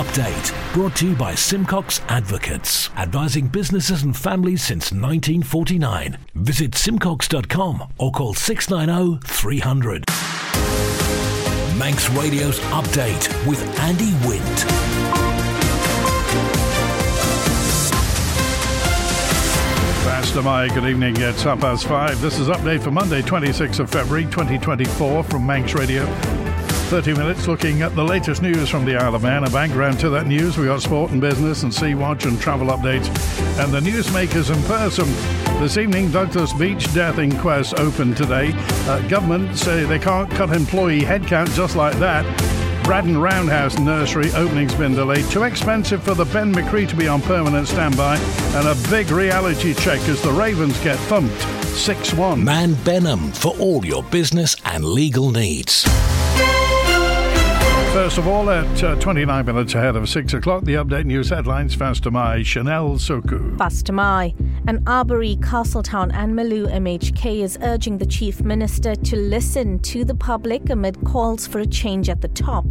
Update brought to you by Simcox Advocates, advising businesses and families since 1949. Visit simcox.com or call 690 300. Manx Radio's Update with Andy Wint. Fastyr mie, good evening. It's half past five. This is update for Monday, 26th of February, 2024 from Manx Radio. 30 minutes looking at the latest news from the Isle of Man. A background to that news, we got sport and business and sea watch and travel updates and the newsmakers in person. This evening, Douglas Beach death inquest opened today. Uh, government say they can't cut employee headcount just like that. Braddan Roundhouse Nursery opening's been delayed. Too expensive for the Ben My Chree to be on permanent standby. And a big reality check as the Ravens get thumped 6 1. Mann Benham for all your business and legal needs. First of all, at uh, 29 minutes ahead of 6 o'clock, the update news headlines. Fastyr mie, Chanel Soku. Fastyr mie. An Arbory, Castletown, and Malew MHK is urging the Chief Minister to listen to the public amid calls for a change at the top.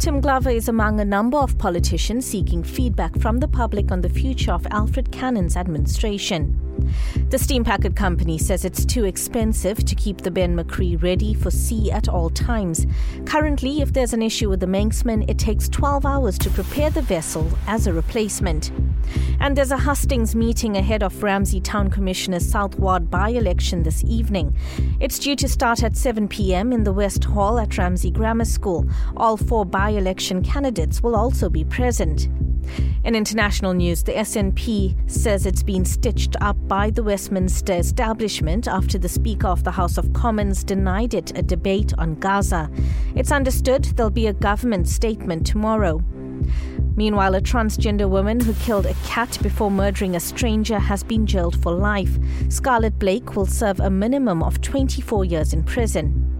Tim Glover is among a number of politicians seeking feedback from the public on the future of Alfred Cannell's administration. The steam packet company says it's too expensive to keep the Ben My Chree ready for sea at all times. Currently, if there's an issue with the Manxman, it takes 12 hours to prepare the vessel as a replacement. And there's a hustings meeting ahead of Ramsey Town Commissioner's South Ward by election this evening. It's due to start at 7 p.m. in the West Hall at Ramsey Grammar School. All four by election candidates will also be present. In international news, the SNP says it's been stitched up by the Westminster establishment after the Speaker of the House of Commons denied it a debate on Gaza. It's understood there'll be a government statement tomorrow. Meanwhile, a transgender woman who killed a cat before murdering a stranger has been jailed for life. Scarlett Blake will serve a minimum of 24 years in prison.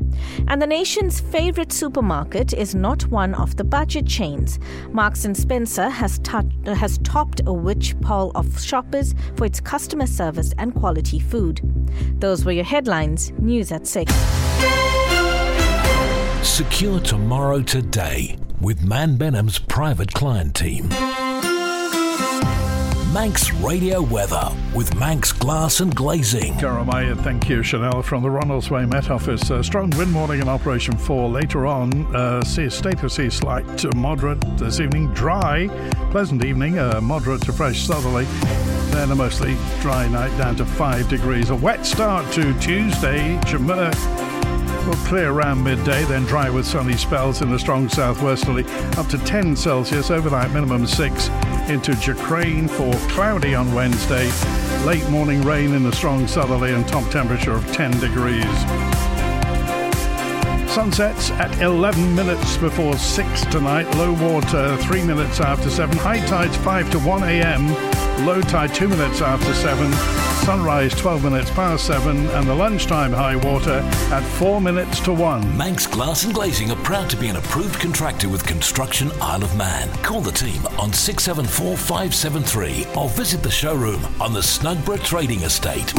And the nation's favorite supermarket is not one of the budget chains. Marks and Spencer has, has topped a witch poll of shoppers for its customer service and quality food. Those were your headlines. News at 6. Secure tomorrow today with Mann Benham's private client team. Manx Radio Weather with Manx Glass and Glazing. Jeremiah, thank you, Chanel, from the Ronaldsway Met Office. Strong wind warning in Operation 4. Later on, uh, sea, state of sea slight to moderate this evening. Dry, pleasant evening, uh, moderate to fresh southerly. Then a mostly dry night down to 5 degrees. A wet start to Tuesday. Jamaica will clear around midday, then dry with sunny spells in the strong southwesterly, up to 10 Celsius, overnight minimum 6 into Jacrane for cloudy on Wednesday, late morning rain in the strong southerly and top temperature of 10 degrees. Sunsets at 11 minutes before 6 tonight, low water 3 minutes after 7, high tides 5 to 1 a.m., low tide 2 minutes after 7, sunrise 12 minutes past 7 and the lunchtime high water at 4 minutes to 1. Manx Glass and Glazing are proud to be an approved contractor with Construction Isle of Man. Call the team on 674 573 or visit the showroom on the Snugborough Trading Estate.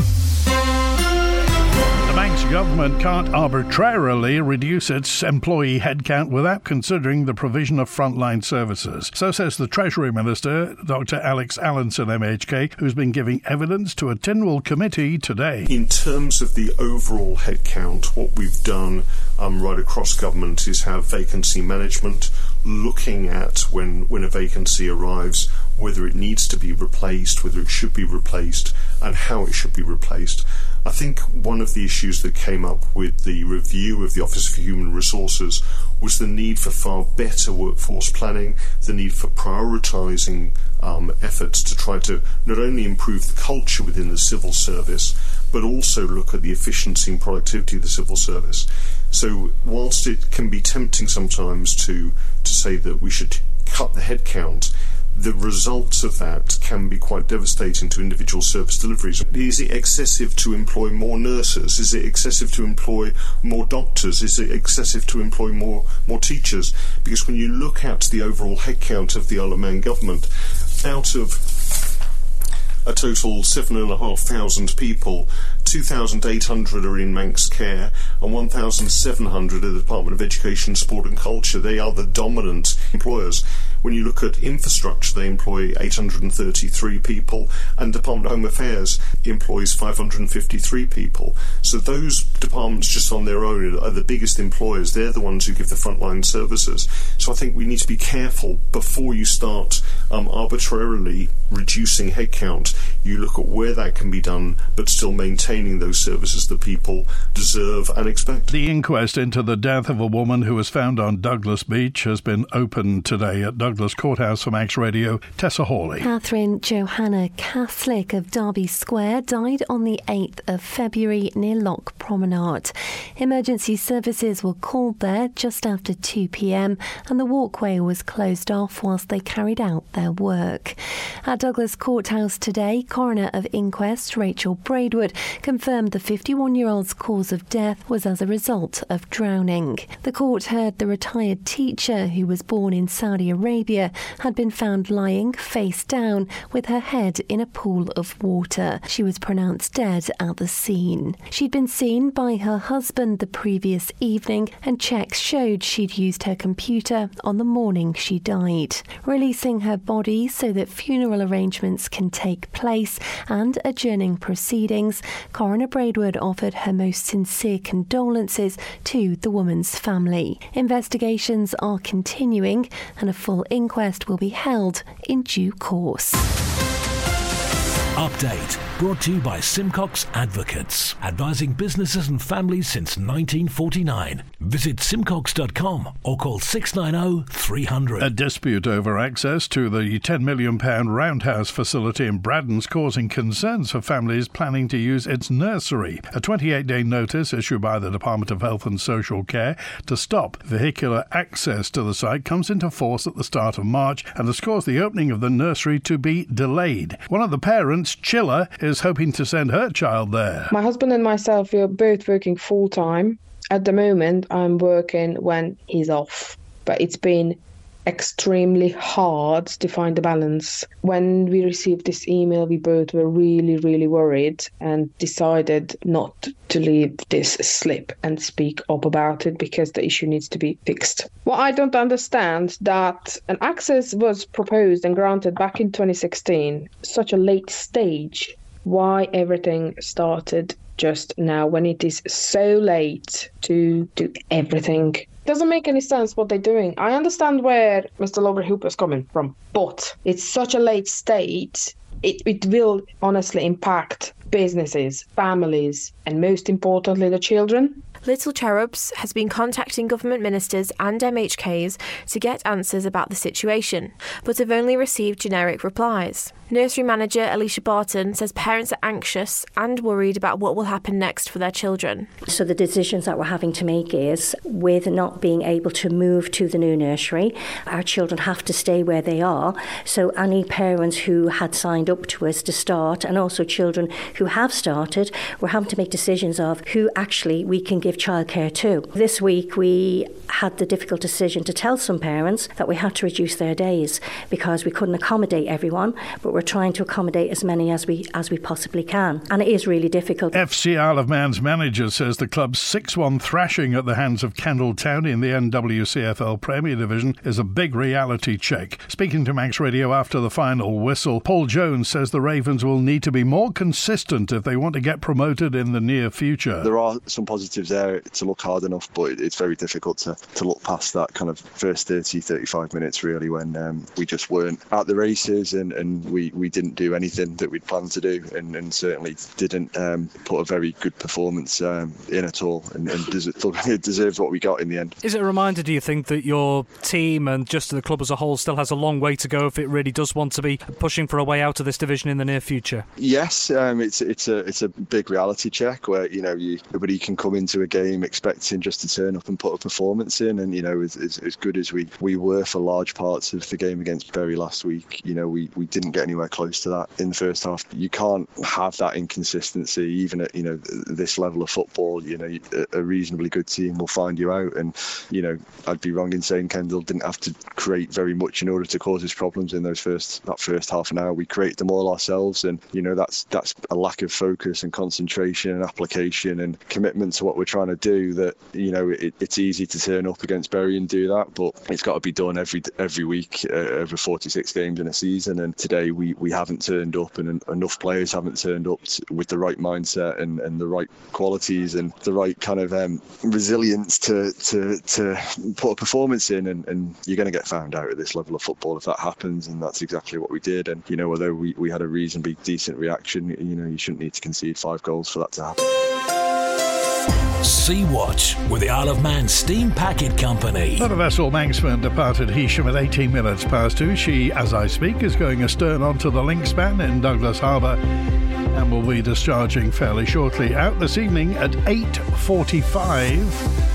Manx government can't arbitrarily reduce its employee headcount without considering the provision of frontline services. So says the Treasury Minister, Dr. Alex Allinson, MHK, who's been giving evidence to a Tynwald committee today. In terms of the overall headcount, what we've done um, right across government is have vacancy management, looking at when, when a vacancy arrives, whether it needs to be replaced, whether it should be replaced, and how it should be replaced. I think one of the issues that came up with the review of the Office for Human Resources was the need for far better workforce planning, the need for prioritising um, efforts to try to not only improve the culture within the civil service, but also look at the efficiency and productivity of the civil service. So, whilst it can be tempting sometimes to, to say that we should cut the headcount, the results of that can be quite devastating to individual service deliveries. Is it excessive to employ more nurses? Is it excessive to employ more doctors? Is it excessive to employ more, more teachers? Because when you look at the overall headcount of the Isle of Man government, out of a total 7,500 people, 2,800 are in Manx Care, and 1,700 are the Department of Education, Sport and Culture. They are the dominant employers. When you look at infrastructure, they employ 833 people, and Department of Home Affairs employs 553 people. So those departments just on their own are the biggest employers. They're the ones who give the frontline services. So I think we need to be careful before you start um, arbitrarily reducing headcount. You look at where that can be done, but still maintaining those services that people deserve and expect. The inquest into the death of a woman who was found on Douglas Beach has been opened today at Douglas Courthouse for Manx Radio. Tessa Hawley. Catherine Johanna Catholic of Derby Square died on the 8th of February near Loch Promenade. Emergency services were called there just after 2 pm and the walkway was closed off whilst they carried out their work. At Douglas Courthouse today, coroner of inquest Rachel Braidwood confirmed the 51 year old's cause of death was as a result of drowning. The court heard the retired teacher who was born in Saudi Arabia had been found lying face down with her head in a pool of water. She was pronounced dead at the scene. She'd been seen by her husband the previous evening, and checks showed she'd used her computer on the morning she died. Releasing her body so that funeral arrangements can take place and adjourning proceedings, Coroner Braidwood offered her most sincere condolences to the woman's family. Investigations are continuing and a full inquest will be held in due course. Update brought to you by Simcox Advocates, advising businesses and families since 1949. Visit simcox.com or call 690 300. A dispute over access to the £10 million Roundhouse facility in Braddan's causing concerns for families planning to use its nursery. A 28 day notice issued by the Department of Health and Social Care to stop vehicular access to the site comes into force at the start of March and has caused the opening of the nursery to be delayed. One of the parents, Chilla, is hoping to send her child there. My husband and myself, we are both working full time. At the moment, I'm working when he's off, but it's been extremely hard to find the balance. When we received this email, we both were really, really worried and decided not to leave this slip and speak up about it because the issue needs to be fixed. What I don't understand that an access was proposed and granted back in 2016, such a late stage why everything started just now when it is so late to do everything. Doesn't make any sense what they're doing. I understand where Mr. Lawrie Hooper is coming from, but it's such a late state. It, it will honestly impact businesses, families, and most importantly, the children. Little Cherubs has been contacting government ministers and MHKs to get answers about the situation, but have only received generic replies. Nursery manager Alicia Barton says parents are anxious and worried about what will happen next for their children. So, the decisions that we're having to make is with not being able to move to the new nursery, our children have to stay where they are. So, any parents who had signed up to us to start, and also children who have started, we're having to make decisions of who actually we can give childcare to. This week, we had the difficult decision to tell some parents that we had to reduce their days because we couldn't accommodate everyone, but we're trying to accommodate as many as we as we possibly can, and it is really difficult. FC Isle of Man's manager says the club's 6-1 thrashing at the hands of Kendal Town in the NWCFL Premier Division is a big reality check. Speaking to Manx Radio after the final whistle, Paul Jones says the Ravens will need to be more consistent if they want to get promoted in the near future. There are some positives there to look hard enough, but it's very difficult to, to look past that kind of first 30, 35 minutes really when um, we just weren't at the races and, and we, we didn't do anything that we'd planned to do and, and certainly didn't um, put a very good performance um, in at all and, and deserved, deserved what we got in the end. Is it a reminder, do you think, that your team and just the club as a whole still has a long way to go if it really does want to be pushing for a way out of this division in the near future? Yes, um, it's it's a it's a big reality check where you know you, everybody can come into a game expecting just to turn up and put a performance in, and you know as, as, as good as we, we were for large parts of the game against Bury last week, you know we, we didn't get anywhere close to that in the first half. You can't have that inconsistency even at you know this level of football. You know a reasonably good team will find you out, and you know I'd be wrong in saying Kendal didn't have to create very much in order to cause us problems in those first that first half an hour. We created them all ourselves, and you know that's that's a lack of focus and concentration and application and commitment to what we're trying to do that you know it, it's easy to turn up against Bury and do that, but it's got to be done every every week uh, over 46 games in a season. And today we we haven't turned up, and enough players haven't turned up with the right mindset and, and the right qualities and the right kind of um, resilience to to to put a performance in. And, and you're going to get found out at this level of football if that happens, and that's exactly what we did. And you know, although we, we had a reasonably decent reaction, you know, you shouldn't need to concede five goals for that to happen. Sea Watch with the Isle of Man Steam Packet Company. The vessel Manxman departed Heysham at 18 minutes past two. She, as I speak, is going astern onto the link span in Douglas Harbour and will be discharging fairly shortly. Out this evening at 8.45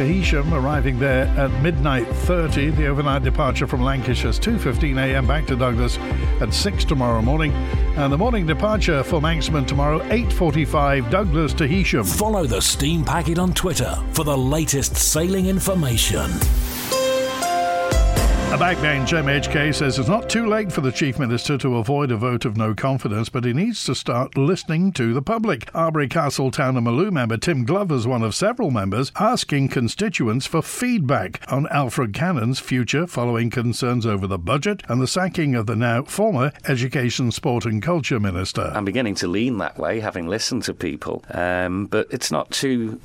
Heysham, arriving there at midnight 30. The overnight departure from Lancashire is 2.15am back to Douglas at 6 tomorrow morning. And the morning departure for Manxman tomorrow, 8.45, Douglas Heysham. Follow the Steam Packet on Twitter for the latest sailing information. A backbench MHK says it's not too late for the Chief Minister to avoid a vote of no confidence, but he needs to start listening to the public. Arbory Castle Town and Malew member Tim Glover is one of several members asking constituents for feedback on Alfred Cannell's future following concerns over the budget and the sacking of the now former Education, Sport and Culture Minister. I'm beginning to lean that way, having listened to people, um, but it's not too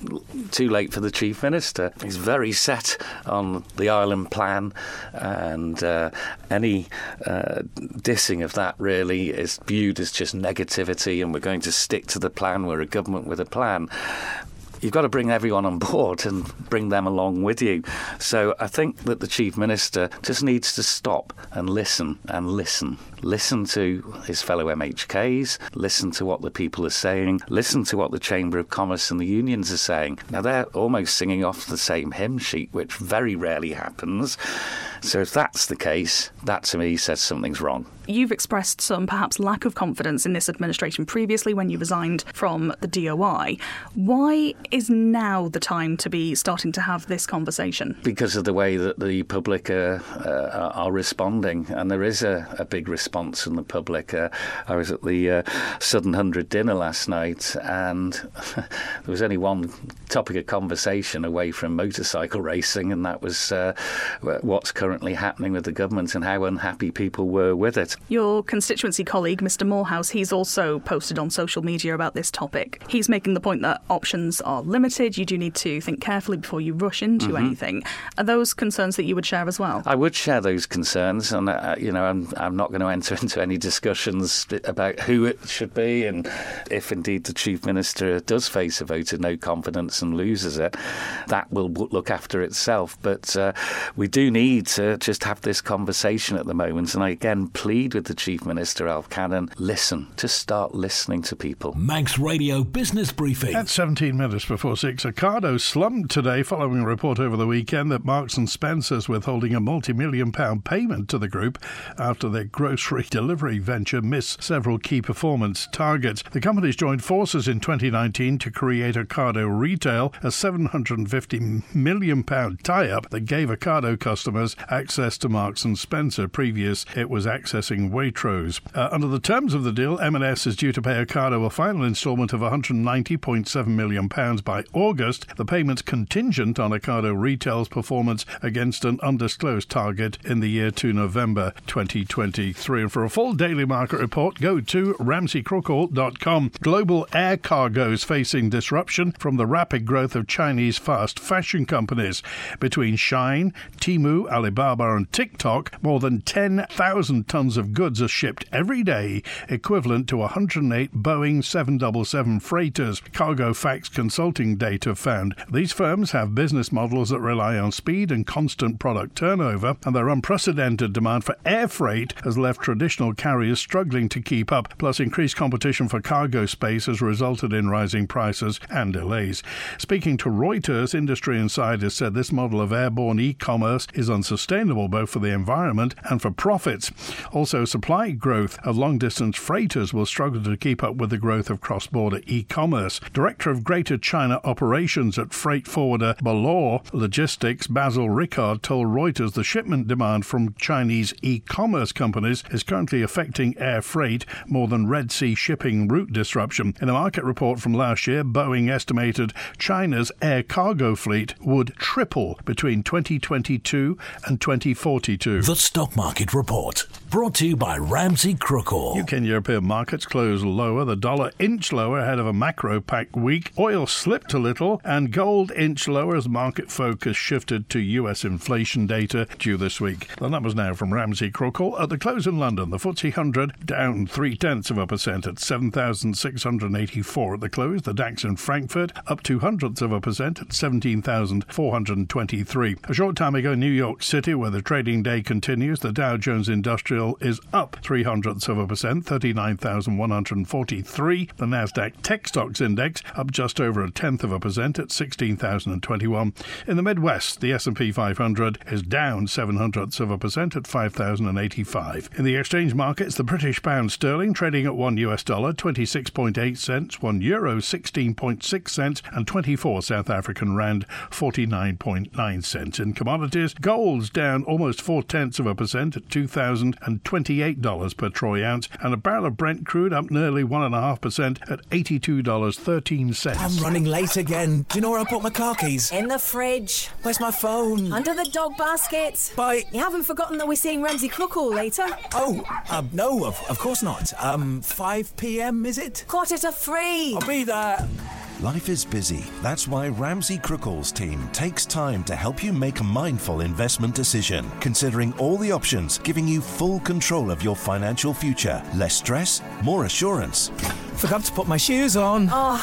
too late for the Chief Minister. He's very set on the island plan. Uh, and uh, any uh, dissing of that really is viewed as just negativity, and we're going to stick to the plan. We're a government with a plan you've got to bring everyone on board and bring them along with you. So I think that the Chief Minister just needs to stop and listen and listen. Listen to his fellow MHKs, listen to what the people are saying, listen to what the Chamber of Commerce and the unions are saying. Now, they're almost singing off the same hymn sheet, which very rarely happens. So if that's the case, that to me says something's wrong. You've expressed some perhaps lack of confidence in this administration previously when you resigned from the DOI. Why is now the time to be starting to have this conversation? Because of the way that the public uh, uh, are responding, and there is a, a big response in the public. Uh, I was at the uh, Southern Hundred dinner last night, and there was only one topic of conversation away from motorcycle racing, and that was uh, what's currently happening with the government and how unhappy people were with it. Your constituency colleague, Mr. Moorhouse, he's also posted on social media about this topic. He's making the point that options are limited. You do need to think carefully before you rush into mm-hmm. anything. Are those concerns that you would share as well? I would share those concerns, and uh, you know, I'm, I'm not going to enter into any discussions about who it should be, and if indeed the chief minister does face a vote of no confidence and loses it, that will look after itself. But uh, we do need to just have this conversation at the moment, and I again plead with the Chief Minister, Alf Cannell. Listen, to start listening to people. Manx Radio Business Briefing. At 17 minutes before 6, Ocado slumped today following a report over the weekend that Marks and Spencer's withholding a multi-million pound payment to the group after their grocery delivery venture missed several key performance targets. The companies joined forces in 2019 to create Ocado Retail, a 750 million pound tie-up that gave Ocado customers access to Marks and Spencer. Previous, it was accessing Waitrose. Uh, under the terms of the deal, M&S is due to pay Ocado a final instalment of £190.7 million by August. The payment's contingent on Ocado Retail's performance against an undisclosed target in the year to November 2023. And for a full daily market report, go to ramseycrookall.com. Global air cargoes facing disruption from the rapid growth of Chinese fast fashion companies. Between Shein, Temu, Alibaba, and TikTok, more than 10,000 tons of goods are shipped every day, equivalent to 108 Boeing 777 freighters. Cargo Facts consulting data found these firms have business models that rely on speed and constant product turnover, and their unprecedented demand for air freight has left traditional carriers struggling to keep up. Plus, increased competition for cargo space has resulted in rising prices and delays. Speaking to Reuters, industry insiders said this model of airborne e commerce is unsustainable sustainable both for the environment and for profits. Also, supply growth of long distance freighters will struggle to keep up with the growth of cross border e commerce. Director of Greater China Operations at freight forwarder Bolloré Logistics, Basil Rickard, told Reuters the shipment demand from Chinese e commerce companies is currently affecting air freight more than Red Sea shipping route disruption. In a market report from last year, Boeing estimated China's air cargo fleet would triple between 2022 and 2042. The Stock Market Report, brought to you by Ramsey Crookall. UK and European markets closed lower, the dollar inch lower ahead of a macro pack week. Oil slipped a little, and gold inch lower as market focus shifted to US inflation data due this week. The numbers now from Ramsey Crookall. At the close in London, the FTSE 100 down three tenths of a percent at 7,684 at the close. The DAX in Frankfurt up two hundredths of a percent at 17,423. A short time ago, New York City, where the trading day continues, the Dow Jones Industrial is up three hundredths of a percent, 39,143. The Nasdaq Tech Stocks Index up just over a tenth of a percent at 16,021. In the Midwest, the S&P 500 is down seven hundredths of a percent at 5,085. In the exchange markets, the British pound sterling trading at one US dollar 26.8 cents, one euro 16.6 cents, and 24 South African rand 49.9 cents. In commodities, gold's down almost four tenths of a percent at $2,028 per troy ounce, and a barrel of Brent crude up nearly one and a half percent at $82.13. I'm running late again. Do you know where I put my car keys? In the fridge. Where's my phone? Under the dog basket. Bye. You haven't forgotten that we're seeing Ramsey Crookall later? Oh, um, no, of, of course not. Um, 5 p.m. is it? Quarter to three. I'll be there. Life is busy. That's why Ramsey Crookall's team takes time to help you make a mindful investment decision, considering all the options, giving you full control of your financial future. Less stress, more assurance. Forgot to put my shoes on. Oh.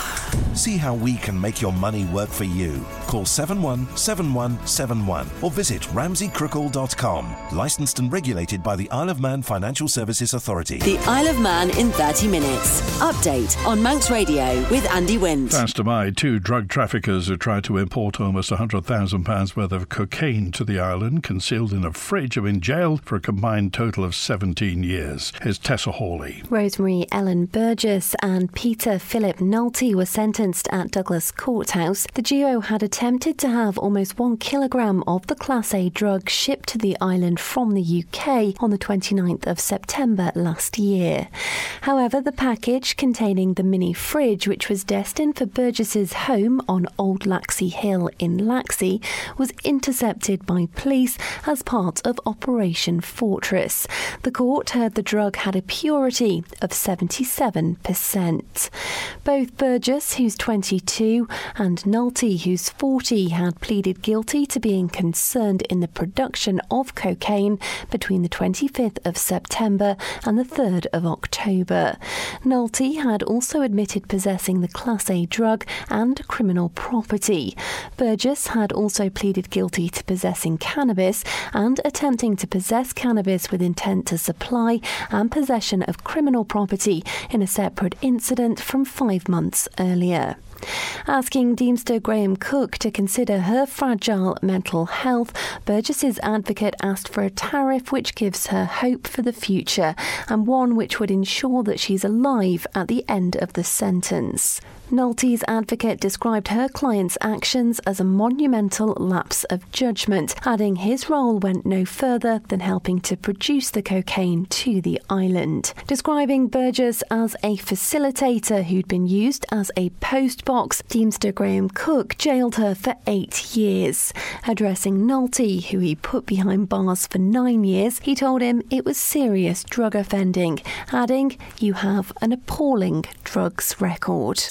See how we can make your money work for you. Call 717171 or visit ramseycrookall.com. Licensed and regulated by the Isle of Man Financial Services Authority. The Isle of Man in 30 minutes. Update on Manx Radio with Andy Wint. Last July, two drug traffickers who tried to import almost £100,000 worth of cocaine to the island, concealed in a fridge, have been jailed for a combined total of 17 years. Here's Tessa Hawley. Rosemary Ellen Burgess and Peter Philip Nulty were sentenced at Douglas Courthouse. The duo had attempted to have almost one kilogram of the Class A drug shipped to the island from the UK on the 29th of September last year. However, the package containing the mini fridge, which was destined for Burgess's home on Old Laxey Hill in Laxey, was intercepted by police as part of Operation Fortress. The court heard the drug had a purity of 77%. Both Burgess, who's 22, and Nulty, who's 40, had pleaded guilty to being concerned in the production of cocaine between the 25th of September and the 3rd of October. Nulty had also admitted possessing the Class A drug and criminal property. Burgess had also pleaded guilty to possessing cannabis and attempting to possess cannabis with intent to supply and possession of criminal property in a separate incident from five months earlier. Asking Deemster Graham Cook to consider her fragile mental health, Burgess's advocate asked for a tariff which gives her hope for the future and one which would ensure that she's alive at the end of the sentence. Nulty's advocate described her client's actions as a monumental lapse of judgment, adding his role went no further than helping to produce the cocaine to the island. Describing Burgess as a facilitator who'd been used as a post Deemster Graham Cook jailed her for eight years. Addressing Nulty, who he put behind bars for nine years, he told him it was serious drug offending, adding, You have an appalling drugs record.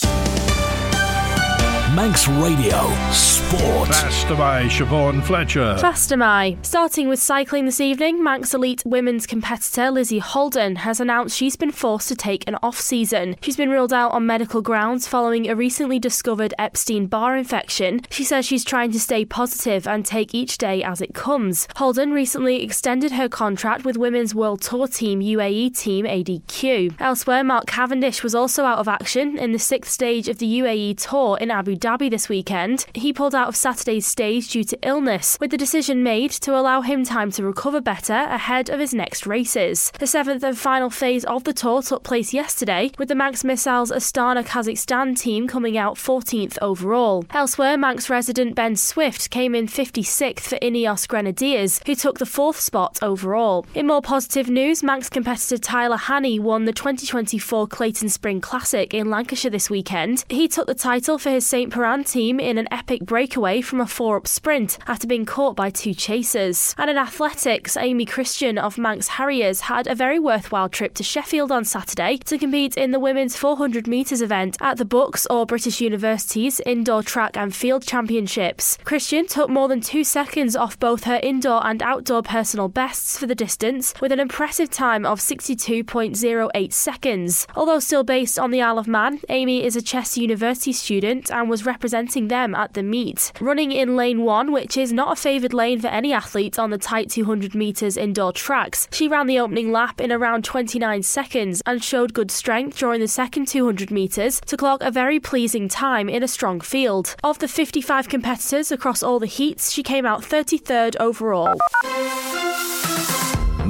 Manx Radio Sport. Faster by Siobhan Fletcher. Fastyr mie. Starting with cycling this evening, Manx elite women's competitor Lizzie Holden has announced she's been forced to take an off season. She's been ruled out on medical grounds following a recently discovered Epstein Barr infection. She says she's trying to stay positive and take each day as it comes. Holden recently extended her contract with women's world tour team UAE team ADQ. Elsewhere, Mark Cavendish was also out of action in the sixth stage of the UAE tour in Abu Dhabi this weekend. He pulled out of Saturday's stage due to illness, with the decision made to allow him time to recover better ahead of his next races. The seventh and final phase of the tour took place yesterday, with the Manx Missiles Astana Kazakhstan team coming out 14th overall. Elsewhere, Manx resident Ben Swift came in 56th for Ineos Grenadiers, who took the fourth spot overall. In more positive news, Manx competitor Tyler Hannay won the 2024 Clayton Spring Classic in Lancashire this weekend. He took the title for his St. Piran team in an epic breakaway from a four up sprint after being caught by two chasers. And in athletics, Amy Christian of Manx Harriers had a very worthwhile trip to Sheffield on Saturday to compete in the women's 400 metres event at the BUCS or British University's Indoor Track and Field Championships. Christian took more than two seconds off both her indoor and outdoor personal bests for the distance with an impressive time of 62.08 seconds. Although still based on the Isle of Man, Amy is a Chester University student and was representing them at the meet. Running in lane one, which is not a favoured lane for any athlete on the tight 200 metres indoor tracks, she ran the opening lap in around 29 seconds and showed good strength during the second 200 metres to clock a very pleasing time in a strong field. Of the 55 competitors across all the heats, she came out 33rd overall.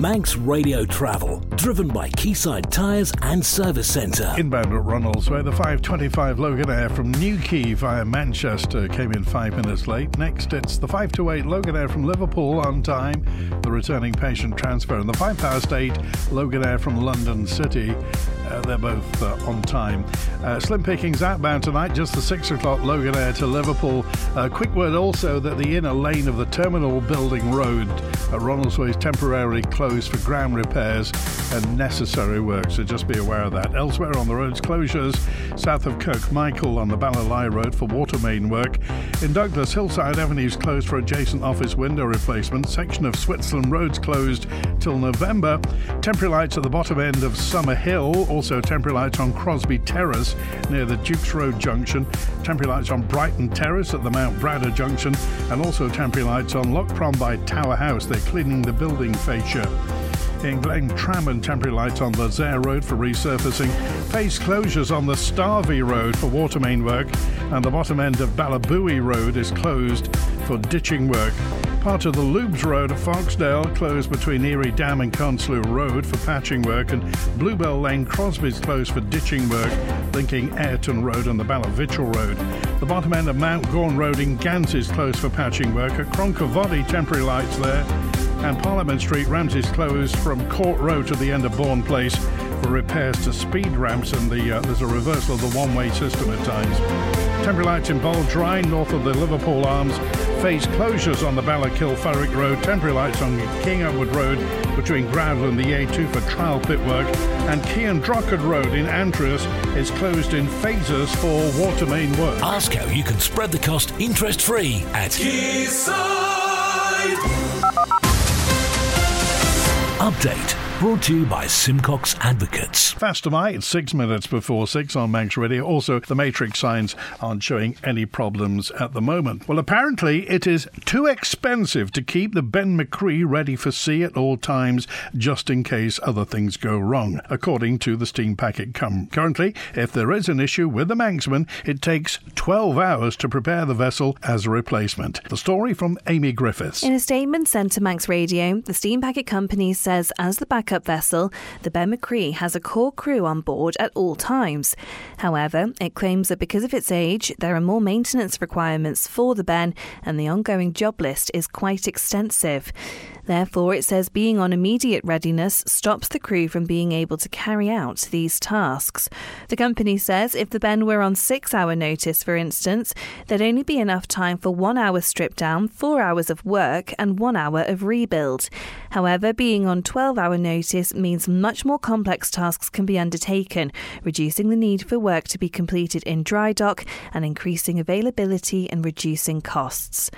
Manx Radio Travel, driven by Quayside Tyres and Service Centre. Inbound at Ronaldsway the 525 Loganair from Newquay via Manchester came in five minutes late. Next, it's the 528 Loganair from Liverpool on time, the returning patient transfer, and the 5 past 8 Loganair from London City. Uh, they're both uh, on time. Uh, slim pickings outbound tonight, just the 6 o'clock Loganair to Liverpool. Quick word also that the inner lane of the Terminal Building Road at Ronaldsway is temporarily closed for ground repairs and necessary work, so just be aware of that. Elsewhere on the roads, closures south of Kirk Michael on the Ballalai Road for water main work. In Douglas, Hillside Avenue is closed for adjacent office window replacement. Section of Switzerland Roads closed till November. Temporary lights at the bottom end of Summer Hill, also temporary lights on Crosby Terrace near the Dukes Road junction. Temporary lights on Brighton Terrace at the Mount Bradder junction, and also temporary lights on Loch by Tower House. They're cleaning the building fascia in Glen Tramon temporary lights on the Zare Road for resurfacing, face closures on the Starvey Road for water main work, and the bottom end of Ballabooey Road is closed for ditching work. Part of the Lubes Road at Foxdale closed between Eairy Dam and Conslew Road for patching work, and Bluebell Lane Crosby's closed for ditching work, linking Ayrton Road and the Ballavitchel Road. The bottom end of Mount Gorn Road in Gants is closed for patching work. At Cronk-y-Voddy, temporary lights there and Parliament Street Ramsey's closed from Court Road to the end of Bourne Place for repairs to speed ramps and the, uh, there's a reversal of the one-way system at times. Temporary lights in Dry north of the Liverpool Arms face closures on the Ballakill Furrick Road, temporary lights on King Edward Road between Groudle and the A2 for trial pit work, and Kean Drockard Road in Andreas is closed in phases for water main work. Ask how you can spread the cost interest free at Quayside. Update brought to you by Simcox Advocates. Fastyr mie, it's six minutes before six on Manx Radio. Also, the matrix signs aren't showing any problems at the moment. Well, apparently, it is too expensive to keep the Ben My Chree ready for sea at all times, just in case other things go wrong, according to the steam packet com. Currently, if there is an issue with the Manxman, it takes 12 hours to prepare the vessel as a replacement. The story from Amy Griffiths. In a statement sent to Manx Radio, the steam packet company says as the backup vessel, the Ben My Chree has a core crew on board at all times. However, it claims that because of its age, there are more maintenance requirements for the Ben, and the ongoing job list is quite extensive. Therefore, it says being on immediate readiness stops the crew from being able to carry out these tasks. The company says if the Ben were on six hour notice, for instance, there'd only be enough time for one hour strip down, four hours of work, and one hour of rebuild. However, being on 12 hour notice means much more complex tasks can be undertaken, reducing the need for work to be completed in dry dock and increasing availability and reducing costs.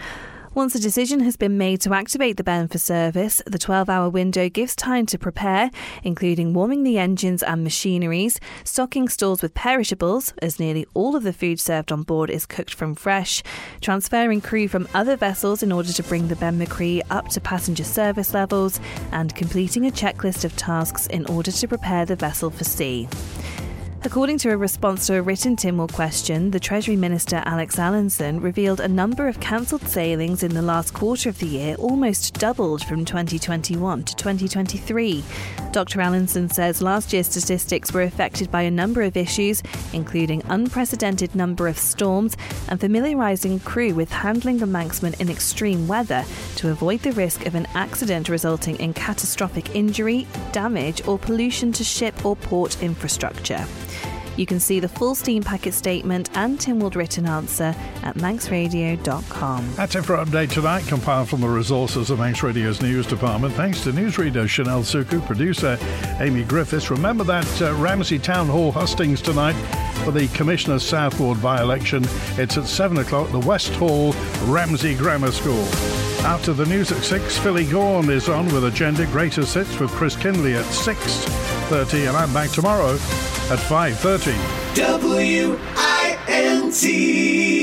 Once a decision has been made to activate the Ben for service, the 12 hour window gives time to prepare, including warming the engines and machineries, stocking stores with perishables, as nearly all of the food served on board is cooked from fresh, transferring crew from other vessels in order to bring the Ben My Chree up to passenger service levels, and completing a checklist of tasks in order to prepare the vessel for sea. According to a response to a written Tynwald question, the Treasury Minister Alex Allinson revealed a number of cancelled sailings in the last quarter of the year almost doubled from 2021 to 2023. Dr. Allinson says last year's statistics were affected by a number of issues, including unprecedented number of storms and familiarising crew with handling the Manxman in extreme weather to avoid the risk of an accident resulting in catastrophic injury, damage, or pollution to ship or port infrastructure. You can see the full Steam Packet statement and Tynwald written answer at manxradio.com. That's it for Update Tonight, compiled from the resources of Manx Radio's news department. Thanks to newsreader Chanel Suku, producer Amy Griffiths. Remember that uh, Ramsey Town Hall hustings tonight for the Commissioner's South Ward by election. It's at 7 o'clock, the West Hall, Ramsey Grammar School. After the news at 6, Philly Gorn is on with Agenda Greatest Hits with Chris Kinley at 6.30 and I'm back tomorrow at 5.30. W I N T.